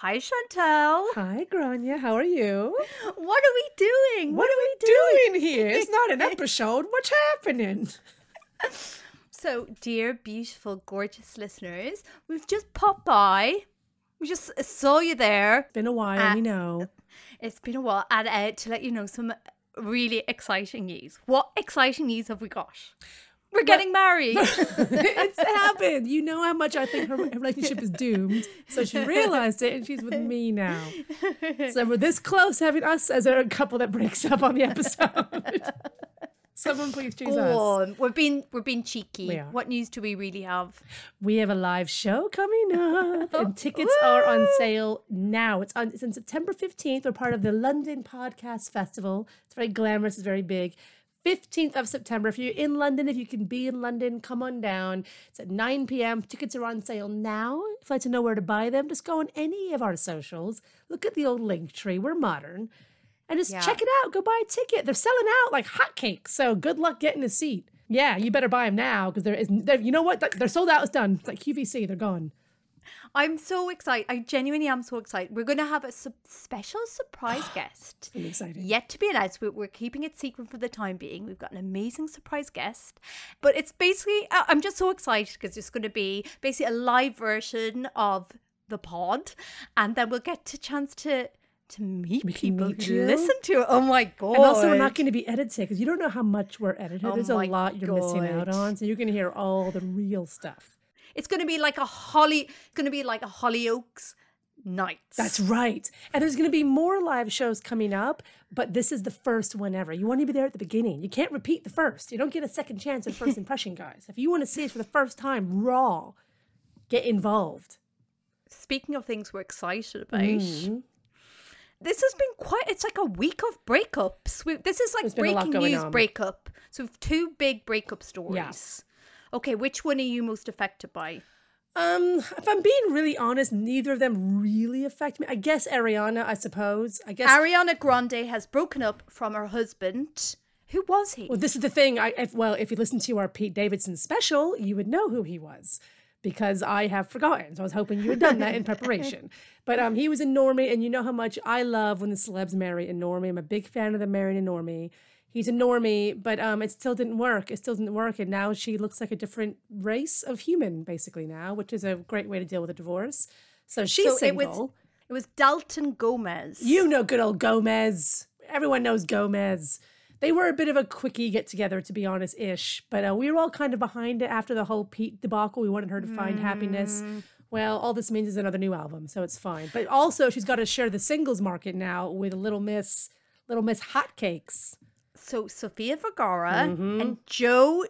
Hi, Chantal. Hi, Grainne. How are you? What are we doing? What, are we doing? doing here? It's not an episode. What's happening? So, dear, beautiful, gorgeous listeners, we've just popped by. We just saw you there. Been a while, Uh, we know. It's been a while. And uh, to let you know some really exciting news. What exciting news have we got? We're getting married. it's happened. You know how much I think her relationship is doomed. So she realized it and she's with me now. So we're this close having us as a couple that breaks up on the episode. Someone please choose Go us. on. We're being we're being cheeky. We. What news do we really have? We have a live show coming up, and tickets are on sale now. It's on. It's on September fifteenth. We're part of the London Podcast Festival. It's very glamorous. It's very big. 15th of September. If you're in London, if you can be in London, come on down. It's at 9 p.m. Tickets are on sale now. If you'd like to know where to buy them, just go on any of our socials. Look at the old Linktree. We're modern. And just Yeah. check it out. Go buy a ticket. They're selling out like hotcakes. So good luck getting a seat. Yeah, you better buy them now because there is. You know what? They're sold out. It's done. It's like QVC. They're gone. I'm so excited. I genuinely am so excited. We're going to have a su- special surprise guest. I'm excited. Yet to be announced. We- We're keeping it secret for the time being. We've got an amazing surprise guest. But it's basically, I'm just so excited because it's going to be basically a live version of the pod. And then we'll get a chance to to meet We people meet who you. listen to it. Oh my God. And also, we're not going to be edited because you don't know how much we're edited. Oh There's a lot you're missing out on. So you're going to hear all the real stuff. It's going to be like a Holly, it's going to be like a Hollyoaks nights. That's right. And there's going to be more live shows coming up, but this is the first one ever. You want to be there at the beginning. You can't repeat the first. You don't get a second chance at first impression, guys. If you want to see it for the first time raw, get involved. Speaking of things we're excited about, Mm-hmm. this has been quite. It's like a week of breakups. We, this is like There's been a lot breaking news on. breakup. So two big breakup stories. Okay, which one are you most affected by? Um, if I'm being really honest, neither of them really affect me. I guess Ariana, I suppose. I guess Ariana Grande has broken up from her husband. Who was he? Well, this is the thing. I if, well, if you listen to our Pete Davidson special, you would know who he was because I have forgotten. So I was hoping you had done that in preparation. But um, he was in Normie, and you know how much I love when the celebs marry in Normie. I'm a big fan of them marrying in Normie. He's a normie, but um, it still didn't work. It still didn't work, and now she looks like a different race of human, basically now, which is a great way to deal with a divorce. So she's so it single. was it was Dalton Gomez. You know good old Gomez. Everyone knows Gomez. They were a bit of a quickie get together, to be honest, ish. But uh, we were all kind of behind it after the whole Pete debacle. We wanted her to find happiness. Well, all this means is another new album, so it's fine. But also, she's got to share the singles market now with Little Miss, Little Miss Hotcakes. So Sofia Vergara Mm-hmm. and Joe.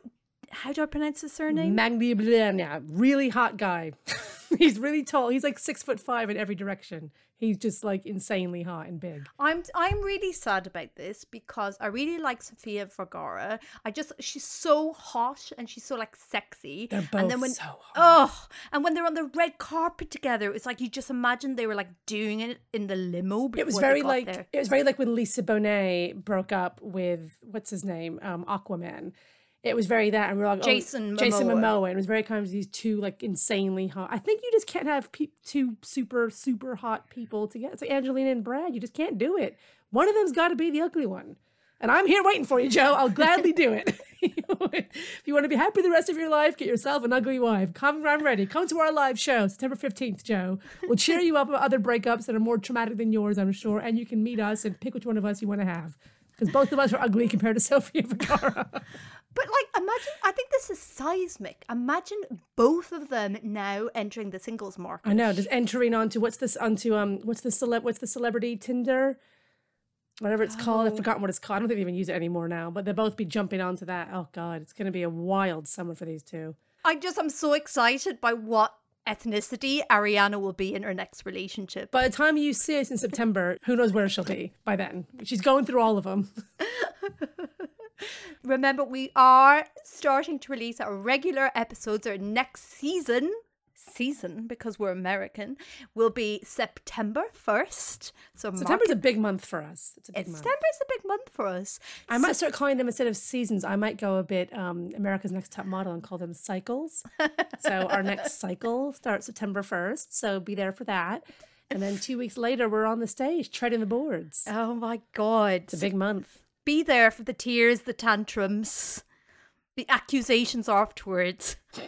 How do I pronounce his surname? Magni Blana, really hot guy. He's really tall. He's like six foot five in every direction. He's just like insanely hot and big. I'm I'm really sad about this because I really like Sofia Vergara. I just she's so hot and she's so like sexy. They're and then both when so hot. oh, and when they're on the red carpet together, it's like you just imagine they were like doing it in the limo. It was very like there. it was very like when Lisa Bonet broke up with what's his name, um, Aquaman. It was very that, and we were like, oh, Jason Jason Momoa. Momoa, and it was very kind of these two like insanely hot. I think you just can't have pe- two super super hot people together. It's like Angelina and Brad. You just can't do it. One of them's got to be the ugly one. And I'm here waiting for you, Joe. I'll gladly do it. if you want to be happy the rest of your life, get yourself an ugly wife. Come, I'm ready. Come to our live show, September 15th, Joe. We'll cheer you up about other breakups that are more traumatic than yours, I'm sure. And you can meet us and pick which one of us you want to have. Because both of us are ugly compared to Sofia Vergara. But like, imagine. I think this is seismic. Imagine both of them now entering the singles market. I know, just entering onto what's this onto um what's the celeb what's the celebrity Tinder? Whatever it's called. I've forgotten what it's called. I don't think they even use it anymore now. But they'll both be jumping onto that. Oh god, it's gonna be a wild summer for these two. I just I'm so excited by what ethnicity Ariana will be in her next relationship. By the time you see it in September, who knows where she'll be by then? She's going through all of them. Remember, we are starting to release our regular episodes. Our next season, season because we're American, will be September first. So mark September's it- a big month for us. It's a big month. September is a big month for us. I might start calling them instead of seasons. I might go a bit um, America's Next Top Model and call them cycles. so our next cycle starts September first. So be there for that. And then two weeks later, we're on the stage treading the boards. Oh my god. It's a big month. Be there for the tears, the tantrums, the accusations afterwards.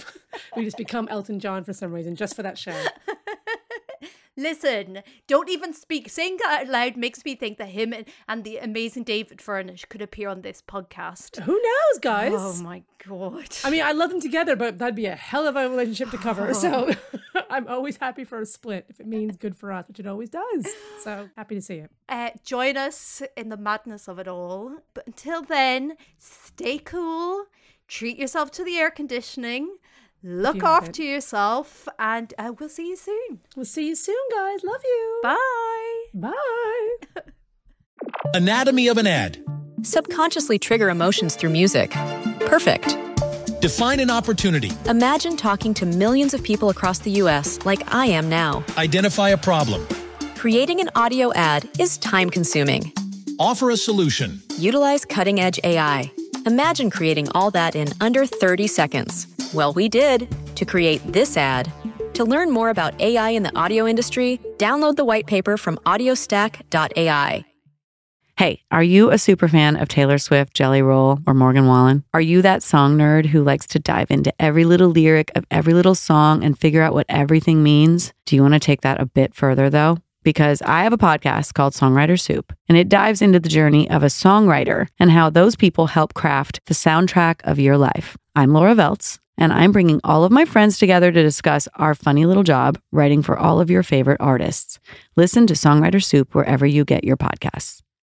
We just become Elton John for some reason, just for that show. Listen, don't even speak. Saying that out loud makes me think that him and, and the amazing David Furnish could appear on this podcast. Who knows, guys? Oh my god. I mean, I love them together, but that'd be a hell of a relationship to cover. So I'm always happy for a split if it means good for us, which it always does. So happy to see it. Uh, join us in the madness of it all. But until then, stay cool, treat yourself to the air conditioning, look after yourself, and uh, we'll see you soon. We'll see you soon, guys. Love you. Bye. Bye. Anatomy of an ad. Subconsciously trigger emotions through music. Perfect. Define an opportunity. Imagine talking to millions of people across the US like I am now. Identify a problem. Creating an audio ad is time consuming. Offer a solution. Utilize cutting edge AI. Imagine creating all that in under 30 seconds. Well, we did to create this ad. To learn more about AI in the audio industry, download the white paper from audiostack.ai. Hey, are you a super fan of Taylor Swift, Jelly Roll, or Morgan Wallen? Are you that song nerd who likes to dive into every little lyric of every little song and figure out what everything means? Do you want to take that a bit further though? Because I have a podcast called Songwriter Soup, and it dives into the journey of a songwriter and how those people help craft the soundtrack of your life. I'm Laura Veltz, and I'm bringing all of my friends together to discuss our funny little job writing for all of your favorite artists. Listen to Songwriter Soup wherever you get your podcasts.